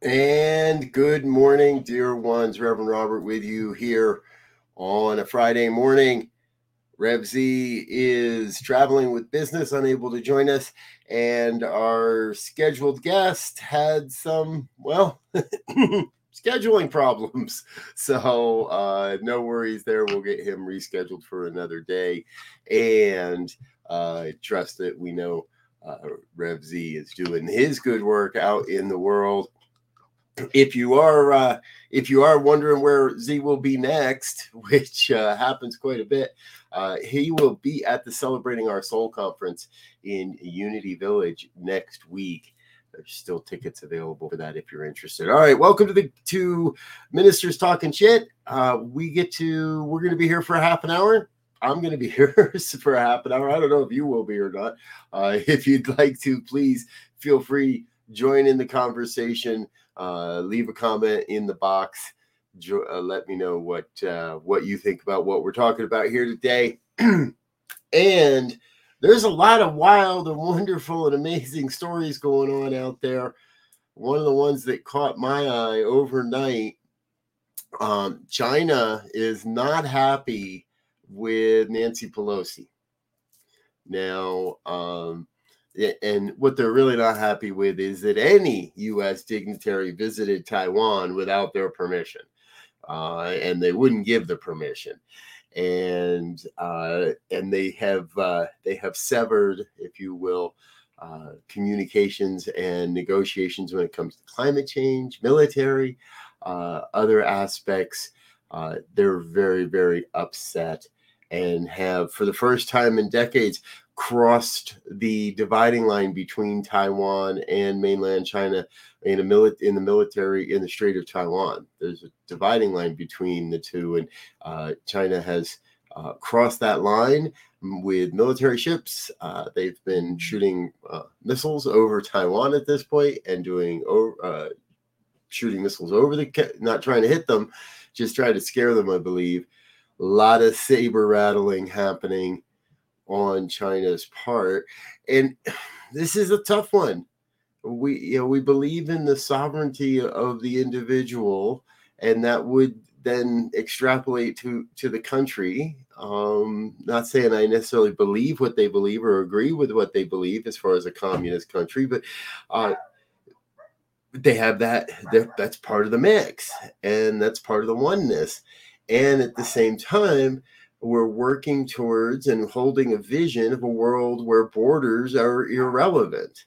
And good morning, dear ones. Reverend Robert with you here on a Friday morning. Rev Z is traveling with business, unable to join us, and our scheduled guest had some, well, scheduling problems. So, uh, no worries there. We'll get him rescheduled for another day. And uh, trust that we know uh, Rev Z is doing his good work out in the world if you are uh, if you are wondering where Z will be next, which uh, happens quite a bit, uh, he will be at the Celebrating Our Soul conference in Unity Village next week. There's still tickets available for that if you're interested. All right, welcome to the to Ministers Talking Shit. Uh, we get to we're going to be here for a half an hour. I'm going to be here for a half an hour. I don't know if you will be or not. Uh, if you'd like to, please feel free join in the conversation. Uh, leave a comment in the box. Jo- uh, let me know what uh, what you think about what we're talking about here today. and there's a lot of wild and wonderful and amazing stories going on out there. One of the ones that caught my eye overnight um, China is not happy with Nancy Pelosi. Now, um, and what they're really not happy with is that any U.S. dignitary visited Taiwan without their permission, uh, and they wouldn't give the permission, and uh, and they have uh, they have severed, if you will, uh, communications and negotiations when it comes to climate change, military, uh, other aspects. Uh, they're very very upset and have for the first time in decades crossed the dividing line between Taiwan and mainland China in a mili- in the military in the Strait of Taiwan. There's a dividing line between the two, and uh, China has uh, crossed that line with military ships. Uh, they've been shooting uh, missiles over Taiwan at this point and doing uh, shooting missiles over the not trying to hit them, just trying to scare them. I believe. A lot of saber rattling happening on China's part. And this is a tough one. We you know we believe in the sovereignty of the individual, and that would then extrapolate to to the country. Um, not saying I necessarily believe what they believe or agree with what they believe as far as a communist country, but uh, they have that. That's part of the mix, and that's part of the oneness. And at the same time, we're working towards and holding a vision of a world where borders are irrelevant.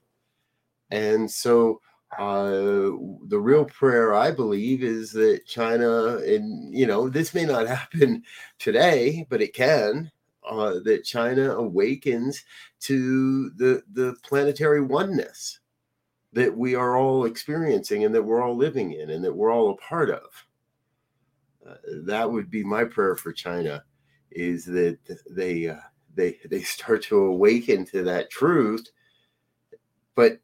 And so uh, the real prayer, I believe, is that China, and you know, this may not happen today, but it can. Uh, that China awakens to the the planetary oneness that we are all experiencing and that we're all living in and that we're all a part of. Uh, that would be my prayer for China is that they uh, they they start to awaken to that truth. But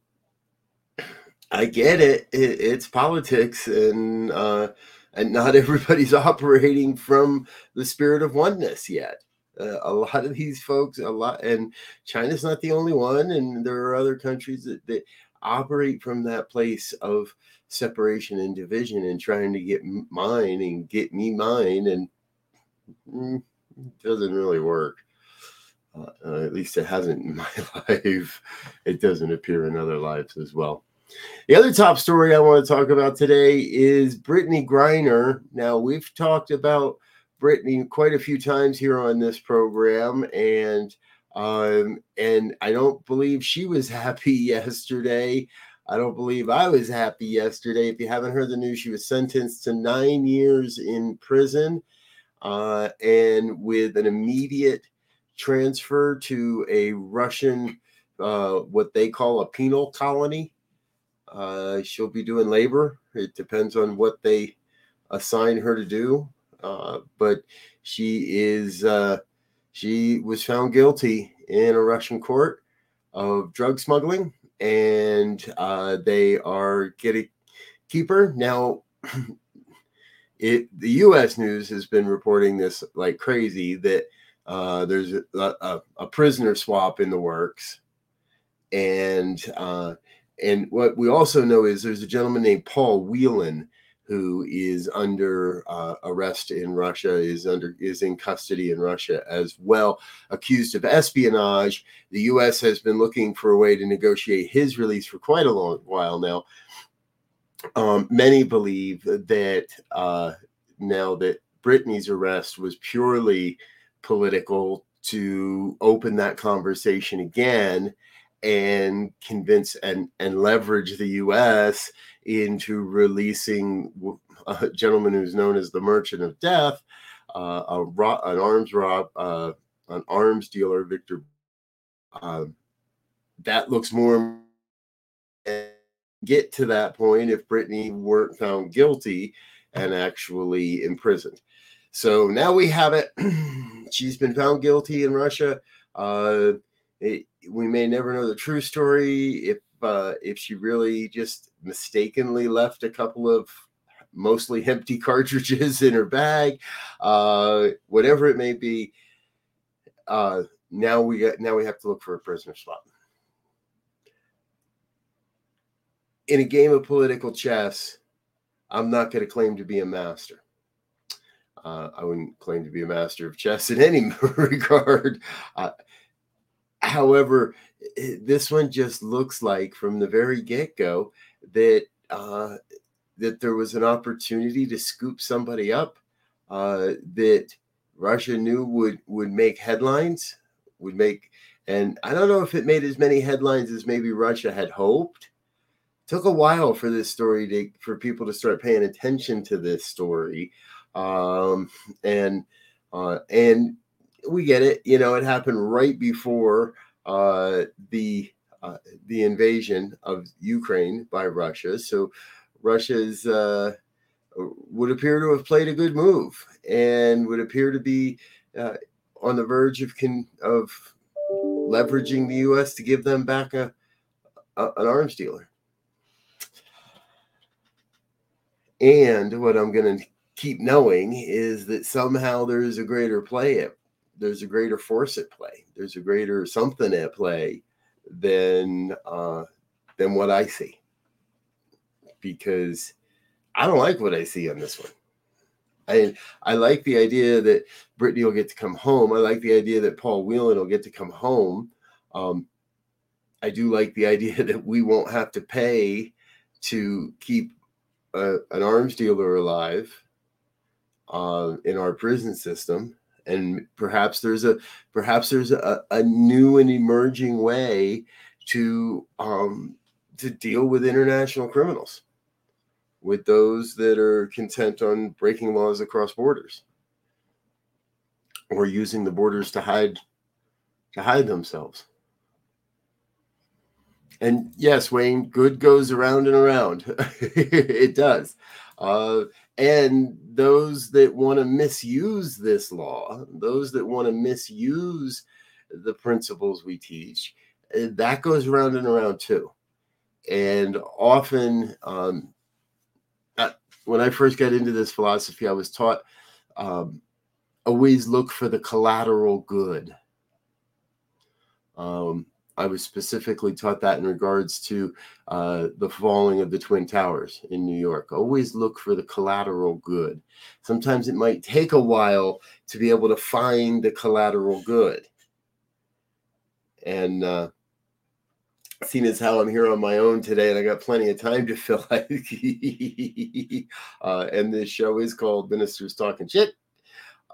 i get it, it it's politics and uh and not everybody's operating from the spirit of oneness yet. Uh, a lot of these folks a lot and china's not the only one and there are other countries that, that operate from that place of separation and division and trying to get mine and get me mine and mm, doesn't really work. Uh, at least it hasn't in my life. It doesn't appear in other lives as well. The other top story I want to talk about today is Brittney Griner. Now, we've talked about Brittany quite a few times here on this program, and um, and I don't believe she was happy yesterday. I don't believe I was happy yesterday. If you haven't heard the news, she was sentenced to nine years in prison uh, and with an immediate transfer to a Russian, uh, what they call a penal colony. Uh, she'll be doing labor. It depends on what they assign her to do. Uh, but she is uh, she was found guilty in a Russian court of drug smuggling, and uh, they are getting keep her now. it the U.S. news has been reporting this like crazy that uh, there's a, a, a, prisoner swap in the works, and uh, and what we also know is there's a gentleman named Paul Whelan who is under uh, arrest in Russia, is under is in custody in Russia as well, accused of espionage. The U.S. has been looking for a way to negotiate his release for quite a long while now. Um, many believe that uh, now that Brittney's arrest was purely political to open that conversation again and convince and and leverage the U.S into releasing a gentleman who's known as the Merchant of Death, uh, a an arms rob, uh, an arms dealer, Victor. Uh, that looks more get to that point if Brittney weren't found guilty and actually imprisoned. So now we have it. She's been found guilty in Russia. Uh, it, we may never know the true story if uh, if she really just mistakenly left a couple of mostly empty cartridges in her bag, uh, whatever it may be. Uh, now we got now we have to look for a prisoner swap. In a game of political chess, I'm not going to claim to be a master. Uh, I wouldn't claim to be a master of chess in any regard. Uh, however, this one just looks like from the very get go that uh, that there was an opportunity to scoop somebody up uh, that Russia knew would would make headlines, would make, and I don't know if it made as many headlines as maybe Russia had hoped. Took a while for this story to for people to start paying attention to this story, um, and uh, and we get it. You know, it happened right before uh, the uh, the invasion of Ukraine by Russia. So Russia's uh, would appear to have played a good move and would appear to be uh, on the verge of con- of leveraging the U.S. to give them back a, a an arms dealer. And what I'm going to keep knowing is that somehow there is a greater play at there's a greater force at play. There's a greater something at play than uh, than what I see. Because I don't like what I see on this one. I I like the idea that Brittney will get to come home. I like the idea that Paul Whelan will get to come home. Um, I do like the idea that we won't have to pay to keep a, an arms dealer alive uh, in our prison system and perhaps there's a perhaps there's a, a new and emerging way to um, to deal with international criminals, with those that are content on breaking laws across borders or using the borders to hide to hide themselves. And yes, Wayne, good goes around and around. it does. Uh, and those that want to misuse this law, those that want to misuse the principles we teach, eh, that goes around and around too. And often, um, when I first got into this philosophy, I was taught um, always look for the collateral good. Um, I was specifically taught that in regards to uh, the falling of the Twin Towers in New York. Always look for the collateral good. Sometimes it might take a while to be able to find the collateral good. And uh, seeing as how I'm here on my own today and I got plenty of time to fill out, uh, and this show is called Ministers Talking Shit,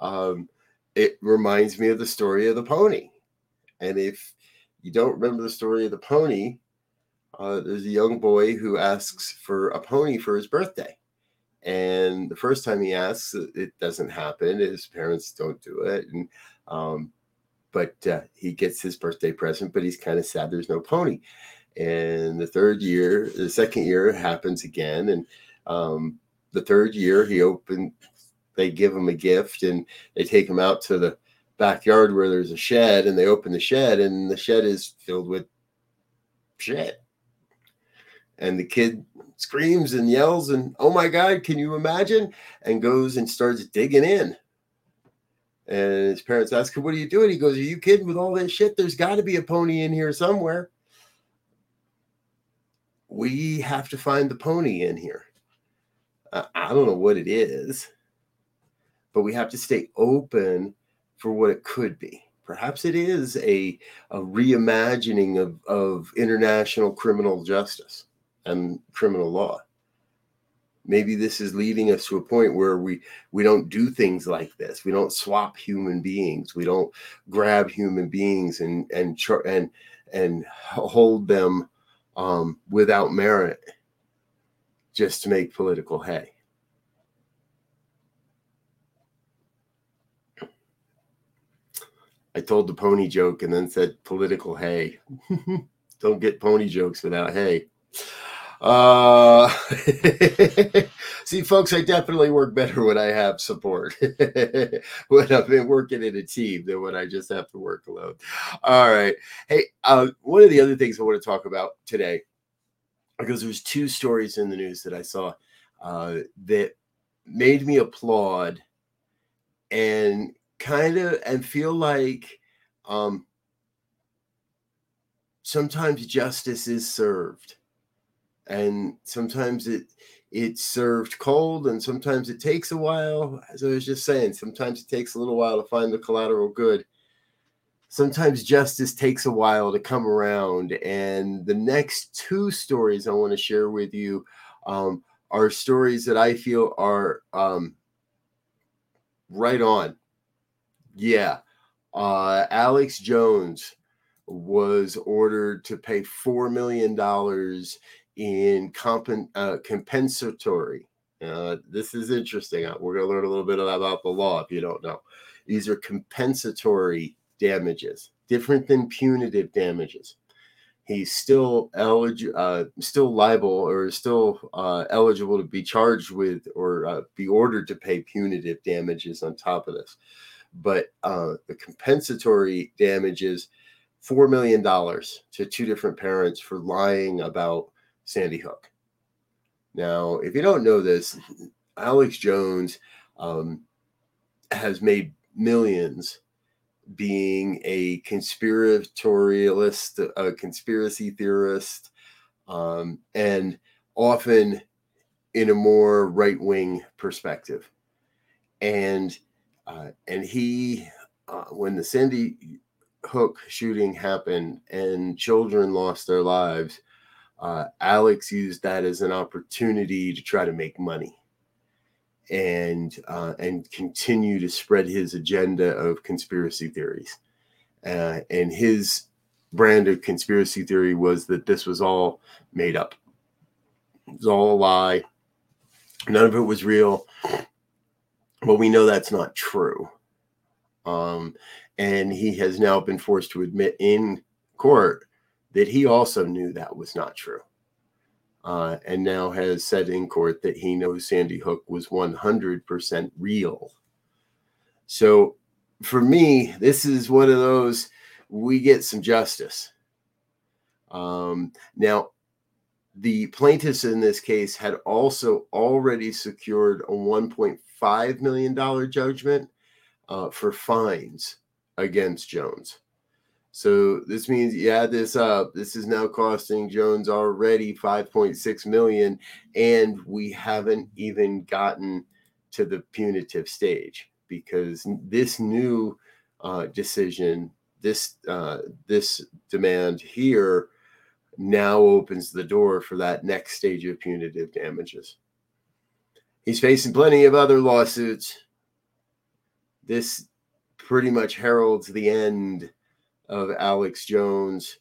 um, it reminds me of the story of the pony. And if you don't remember the story of the pony, uh, there's a young boy who asks for a pony for his birthday. And the first time he asks, it doesn't happen. His parents don't do it. And um, but uh, he gets his birthday present, but he's kind of sad there's no pony. And the third year, the second year happens again, and um, the third year he opened. They give him a gift, and they take him out to the backyard where there's a shed, and they open the shed, and the shed is filled with shit. And the kid screams and yells and oh my god can you imagine? and goes and starts digging in. And his parents ask him what are you doing? He goes are you kidding? With all this shit there's got to be a pony in here somewhere. We have to find the pony in here. Uh, i don't know what it is but we have to stay open for what it could be perhaps it is a, a reimagining of, of international criminal justice and criminal law. Maybe this is leading us to a point where we we don't do things like this. We don't swap human beings. We don't grab human beings and and and and hold them um, without merit just to make political hay. I told the pony joke and then said political hay. Don't get pony jokes without hay. Uh, see, folks, I definitely work better when I have support. when I've been working in a team than when I just have to work alone. All right. Hey, uh, one of the other things I want to talk about today, because there's two stories in the news that I saw uh, that made me applaud and kind of and feel like um, sometimes justice is served. And sometimes it it's served cold and sometimes it takes a while. As i was just saying sometimes it takes a little while to find the collateral good. Sometimes justice takes a while to come around. And the next two stories i want to share with you um, are stories that i feel are um, right on yeah uh, alex jones was ordered to pay $4 million in compen- uh, compensatory. Uh, this is interesting. Uh, we're going to learn a little bit about the law if you don't know. These are compensatory damages, different than punitive damages. He's still eligible, uh, still liable, or still uh, eligible to be charged with or uh, be ordered to pay punitive damages on top of this. But uh, the compensatory damages, four million dollars to two different parents for lying about Sandy Hook. Now, if you don't know this, Alex Jones um, has made millions being a conspiratorialist, a conspiracy theorist, um, and often in a more right wing perspective. And uh, and he, uh, when the Sandy Hook shooting happened and children lost their lives, uh, Alex used that as an opportunity to try to make money and uh, and continue to spread his agenda of conspiracy theories. Uh, and his brand of conspiracy theory was that this was all made up. It was all a lie. None of it was real. But we know that's not true. Um, and he has now been forced to admit in court that he also knew that was not true. Uh, and now has said in court that he knows Sandy Hook was 100% real. So for me, this is one of those we get some justice. Um, now, the plaintiffs in this case had also already secured a $1.5 million judgment uh, for fines against Jones. So this means you add this up. This is now costing Jones already 5.6 million, and we haven't even gotten to the punitive stage because this new uh, decision this uh, this demand here now opens the door for that next stage of punitive damages. He's facing plenty of other lawsuits. This pretty much heralds the end of Alex Jones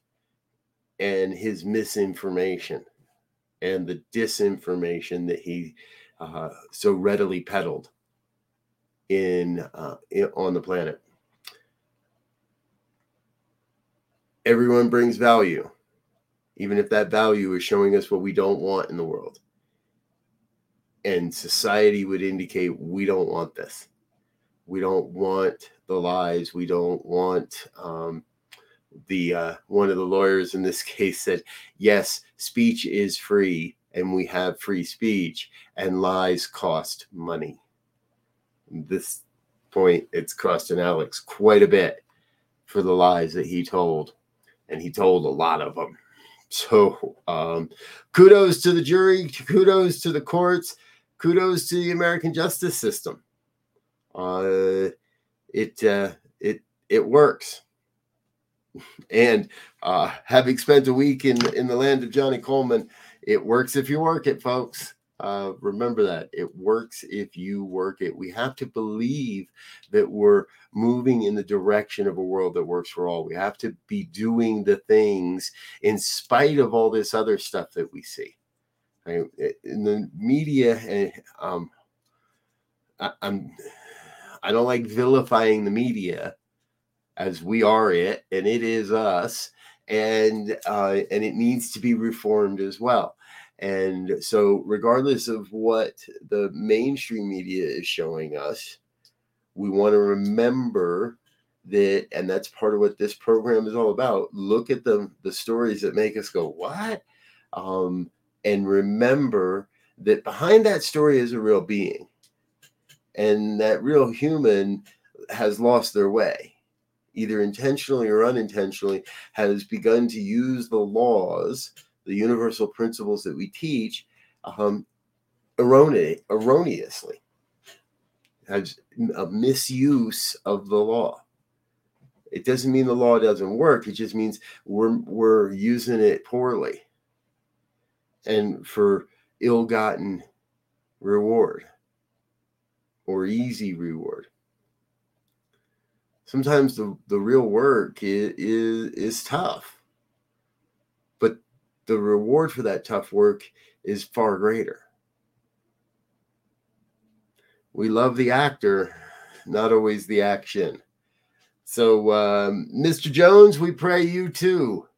and his misinformation and the disinformation that he uh, so readily peddled in, uh, in on the planet. Everyone brings value, even if that value is showing us what we don't want in the world. And society would indicate we don't want this. We don't want the lies. We don't want um, the uh, one of the lawyers in this case said, yes, speech is free and we have free speech, and lies cost money. This point, it's costing Alex quite a bit for the lies that he told, and he told a lot of them. So, um, kudos to the jury, kudos to the courts, kudos to the American justice system. Uh, it uh, it it works and uh, having spent a week in in the land of Johnnie Colemon, it works if you work it, folks. Uh, remember that it works if you work it. We have to believe that we're moving in the direction of a world that works for all. We have to be doing the things in spite of all this other stuff that we see. Right? In the media, eh, um, I, I'm I don't like vilifying the media as we are it and it is us and uh, and it needs to be reformed as well. And so regardless of what the mainstream media is showing us we want to remember that and that's part of what this program is all about. Look at the the stories that make us go what? Um, and remember that behind that story is a real being and that real human has lost their way either intentionally or unintentionally, has begun to use the laws, the universal principles that we teach, um, errone- erroneously, has a misuse of the law. It doesn't mean the law doesn't work. It just means we're we're using it poorly, and for ill-gotten reward or easy reward. Sometimes the, the real work is, is, is tough but the reward for that tough work is far greater. We love the actor not always the action. So um, mr jones we pray you too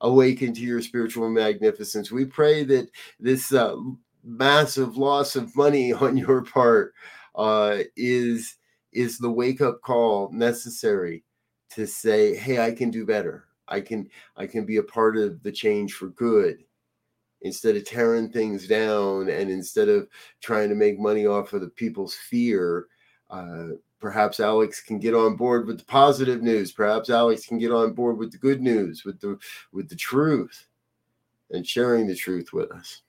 awaken to your spiritual magnificence. We pray that this uh, massive loss of money on your part uh, is is the wake up call necessary to say hey i can do better. I can i can be a part of the change for good. Instead of tearing things down and instead of trying to make money off of the people's fear uh, perhaps alex can get on board with the positive news perhaps alex can get on board with the good news with the with the truth and sharing the truth with us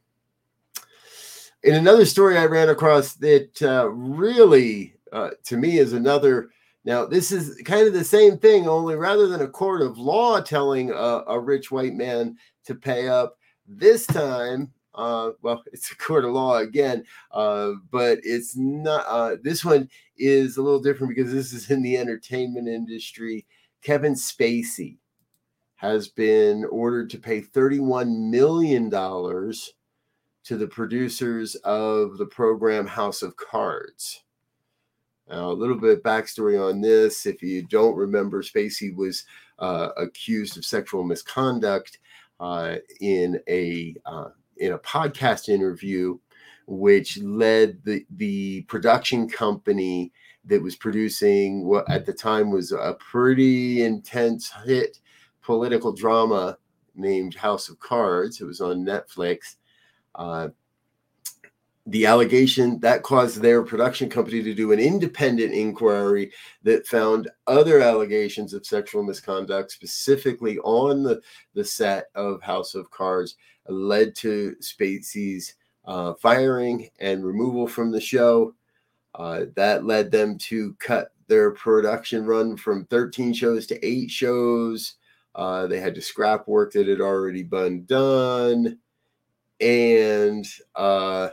in another story i ran across that uh, really uh, to me is another. Now, this is kind of the same thing, only rather than a court of law telling a, a rich white man to pay up, this time, uh, well, it's a court of law again, uh, but it's not. Uh, this one is a little different because this is in the entertainment industry. Kevin Spacey has been ordered to pay $31 million to the producers of the program House of Cards. Now, a little bit backstory on this. If you don't remember, Spacey was uh, accused of sexual misconduct uh, in a uh, in a podcast interview, which led the the production company that was producing what at the time was a pretty intense hit political drama named House of Cards. It was on Netflix. Uh, the allegation that caused their production company to do an independent inquiry that found other allegations of sexual misconduct specifically on the, the set of house of cards led to spacey's uh, firing and removal from the show uh, that led them to cut their production run from 13 shows to eight shows. Uh, they had to scrap work that had already been done. And uh,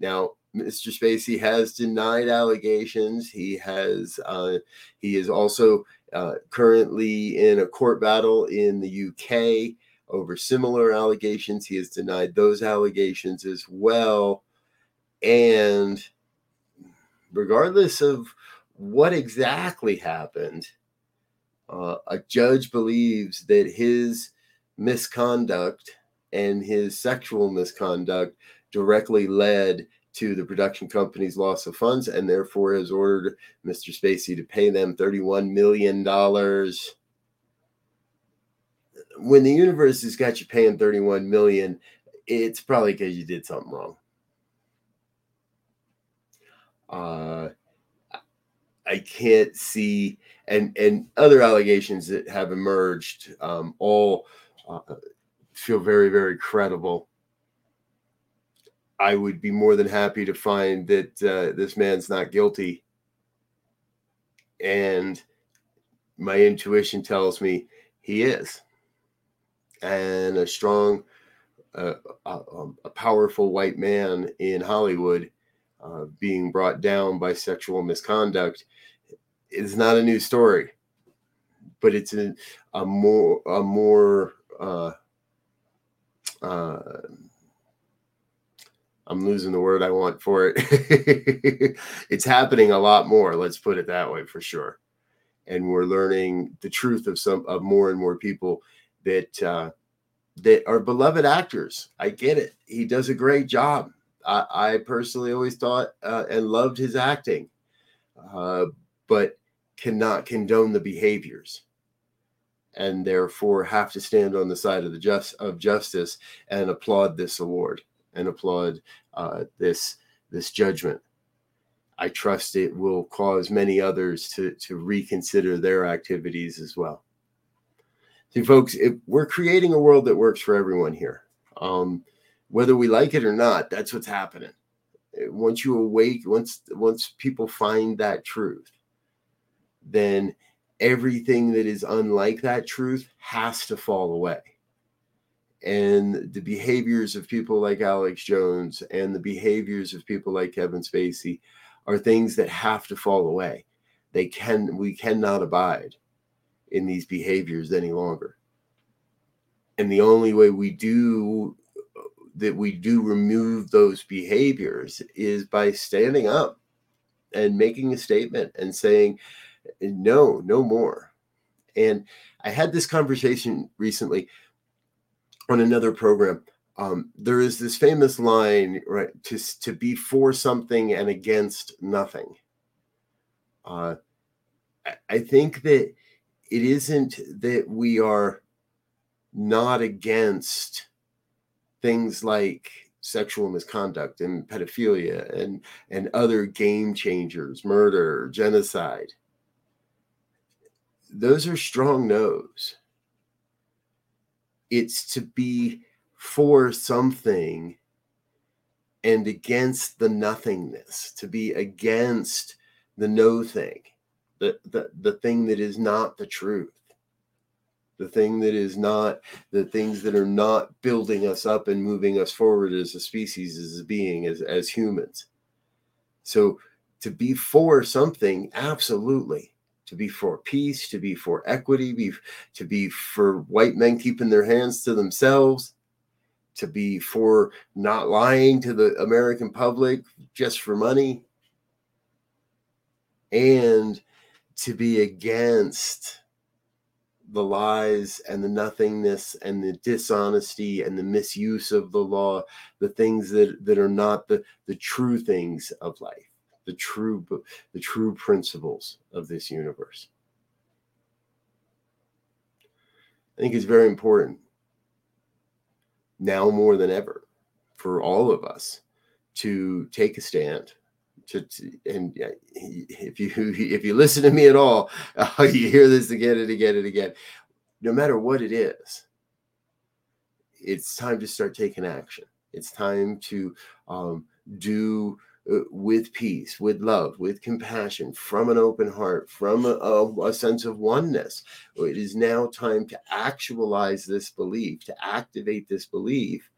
now Mr. Spacey has denied allegations. He has uh, he is also uh, currently in a court battle in the UK over similar allegations. He has denied those allegations as well. And regardless of what exactly happened, uh, a judge believes that his misconduct and his sexual misconduct directly led to the production company's loss of funds and therefore has ordered Mr. Spacey to pay them $31 million. When the universe has got you paying 31 million, it's probably because you did something wrong. Uh, I can't see, and and other allegations that have emerged um, all uh, feel very very credible. I would be more than happy to find that uh, this man's not guilty, and my intuition tells me he is, and a strong, uh, a, a powerful white man in Hollywood uh, being brought down by sexual misconduct is not a new story, but it's a, a more a more uh, uh, I'm losing the word I want for it. it's happening a lot more. Let's put it that way for sure. And we're learning the truth of some of more and more people that uh, that are beloved actors. I get it. He does a great job. I, I personally always thought uh, and loved his acting, uh, but cannot condone the behaviors, and therefore have to stand on the side of the just of justice and applaud this award and applaud uh, this this judgment. I trust it will cause many others to to reconsider their activities as well. See, folks, we're creating a world that works for everyone here. Um, whether we like it or not that's what's happening once you awake once once people find that truth then everything that is unlike that truth has to fall away and the behaviors of people like alex jones and the behaviors of people like kevin spacey are things that have to fall away they can we cannot abide in these behaviors any longer and the only way we do that we do remove those behaviors is by standing up and making a statement and saying, no, no more. And I had this conversation recently on another program. Um, there is this famous line, right, to, to be for something and against nothing. Uh, I think that it isn't that we are not against things like sexual misconduct and pedophilia and and other game changers murder genocide those are strong no's it's to be for something and against the nothingness to be against the no thing the, the the thing that is not the truth the thing that is not the things that are not building us up and moving us forward as a species as a being as as humans. So to be for something absolutely to be for peace to be for equity be, to be for white men keeping their hands to themselves to be for not lying to the american public just for money and to be against the lies and the nothingness and the dishonesty and the misuse of the law the things that that are not the the true things of life the true the true principles of this universe i think it's very important now more than ever for all of us to take a stand to, to, and if you if you listen to me at all, uh, you hear this again and again and again. No matter what it is, it's time to start taking action. It's time to um, do with peace, with love, with compassion, from an open heart, from a, a, a, sense of oneness. It is now time to actualize this belief, to activate this belief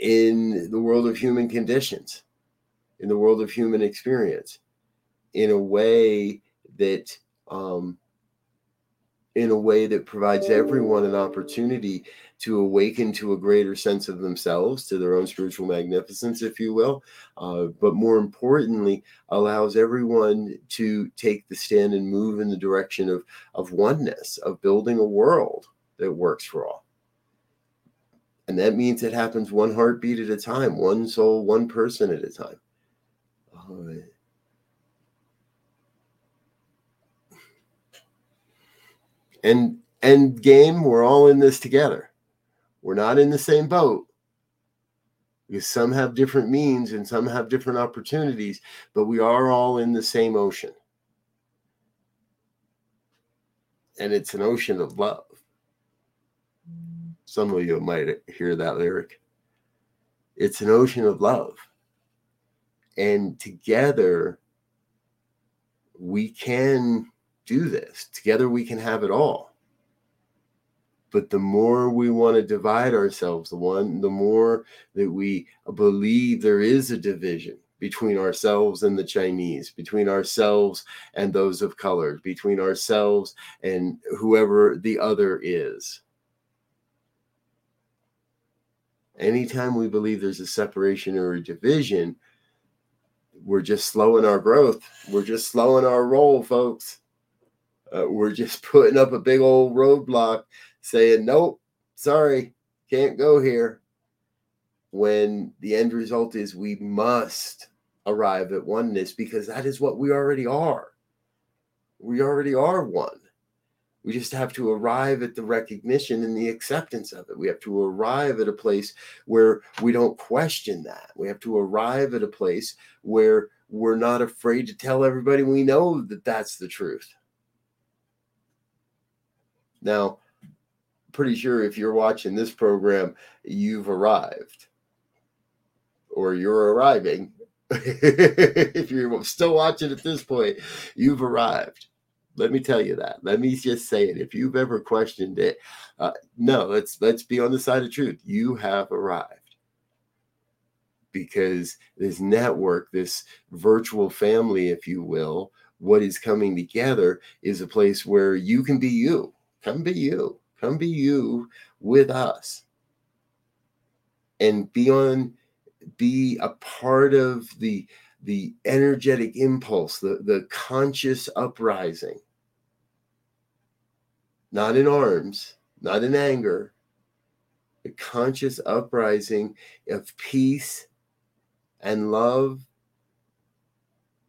in the world of human conditions, in the world of human experience, in a way that um, in a way that provides everyone an opportunity to awaken to a greater sense of themselves, to their own spiritual magnificence, if you will. Uh, but more importantly, allows everyone to take the stand and move in the direction of, of oneness, of building a world that works for all. And that means it happens one heartbeat at a time, one soul, one person at a time. Uh, and end game we're all in this together. We're not in the same boat. Because some have different means and some have different opportunities but we are all in the same ocean. And it's an ocean of love. Some of you might hear that lyric. It's an ocean of love. And together we can do this. Together we can have it all. But the more we want to divide ourselves, the one, the more that we believe there is a division between ourselves and the Chinese, between ourselves and those of color, between ourselves and whoever the other is. Anytime we believe there's a separation or a division, we're just slowing our growth. We're just slowing our roll, folks uh, we're just putting up a big old roadblock saying, nope, sorry, can't go here. When the end result is we must arrive at oneness because that is what we already are. We already are one. We just have to arrive at the recognition and the acceptance of it. We have to arrive at a place where we don't question that. We have to arrive at a place where we're not afraid to tell everybody we know that that's the truth. Now, pretty sure if you're watching this program, you've arrived or you're arriving. if you're still watching at this point, you've arrived. Let me tell you that. Let me just say it. If you've ever questioned it, uh, no, let's let's be on the side of truth. You have arrived because this network, this virtual family, if you will, what is coming together is a place where you can be you Come be you. Come be you with us. And be on, be a part of the the energetic impulse, the, the conscious uprising. Not in arms, not in anger, the conscious uprising of peace and love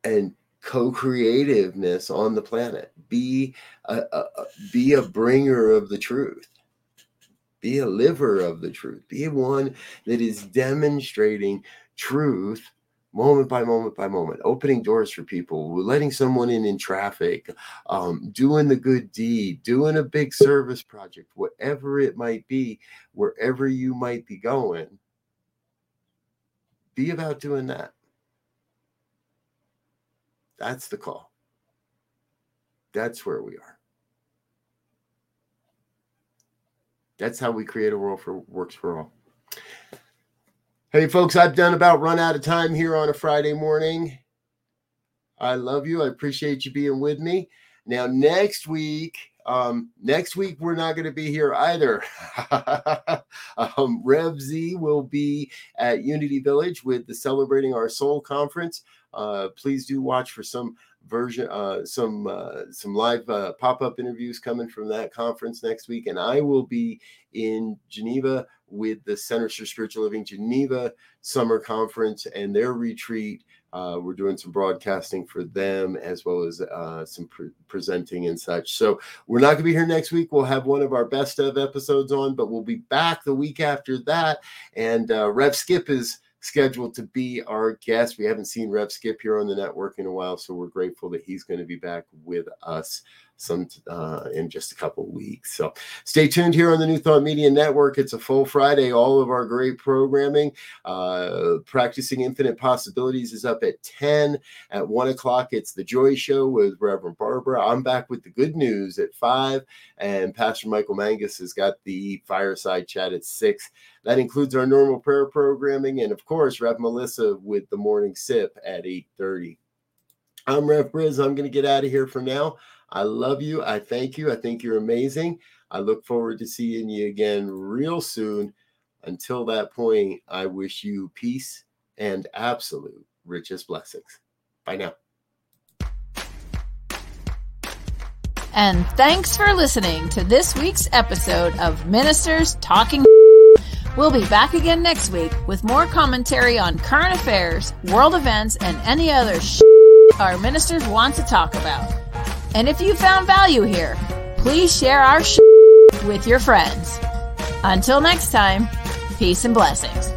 and co-creativeness on the planet. Be a, a, be a bringer of the truth. Be a liver of the truth. Be one that is demonstrating truth moment by moment by moment opening doors for people letting someone in in traffic um, doing the good deed doing a big service project whatever it might be wherever you might be going. Be about doing that that's the call. That's where we are. That's how we create a world for works for all. Hey, folks, I've done about run out of time here on a Friday morning. I love you. I appreciate you being with me. Now, next week, um, next week we're not going to be here either. um, Rev Z will be at Unity Village with the Celebrating Our Soul conference. Uh, please do watch for some version, uh, some uh, some live uh, pop up interviews coming from that conference next week, and I will be in Geneva with the Centers for Spiritual Living Geneva Summer Conference and their retreat. Uh, we're doing some broadcasting for them as well as uh, some pre- presenting and such. So we're not going to be here next week. We'll have one of our best of episodes on, but we'll be back the week after that. And uh, Rev Skip is scheduled to be our guest. We haven't seen Rev Skip here on the network in a while, so we're grateful that he's going to be back with us some uh, in just a couple weeks. So stay tuned here on the New Thought Media Network. It's a full Friday. All of our great programming. Uh, Practicing Infinite Possibilities is up at 10. At 1 o'clock, it's The Joy Show with Reverend Barbara. I'm back with the good news at 5. And Pastor Michael Mangus has got the fireside chat at 6. That includes our normal prayer programming. And of course, Rev Melissa with the morning sip at 8.30. I'm Rev Briz. I'm going to get out of here for now. I love you. I thank you. I think you're amazing. I look forward to seeing you again real soon. Until that point, I wish you peace and absolute richest blessings. Bye now. And thanks for listening to this week's episode of Ministers Talking. We'll be back again next week with more commentary on current affairs, world events, and any other our ministers want to talk about. And if you found value here, please share our sh- with your friends. Until next time, peace and blessings.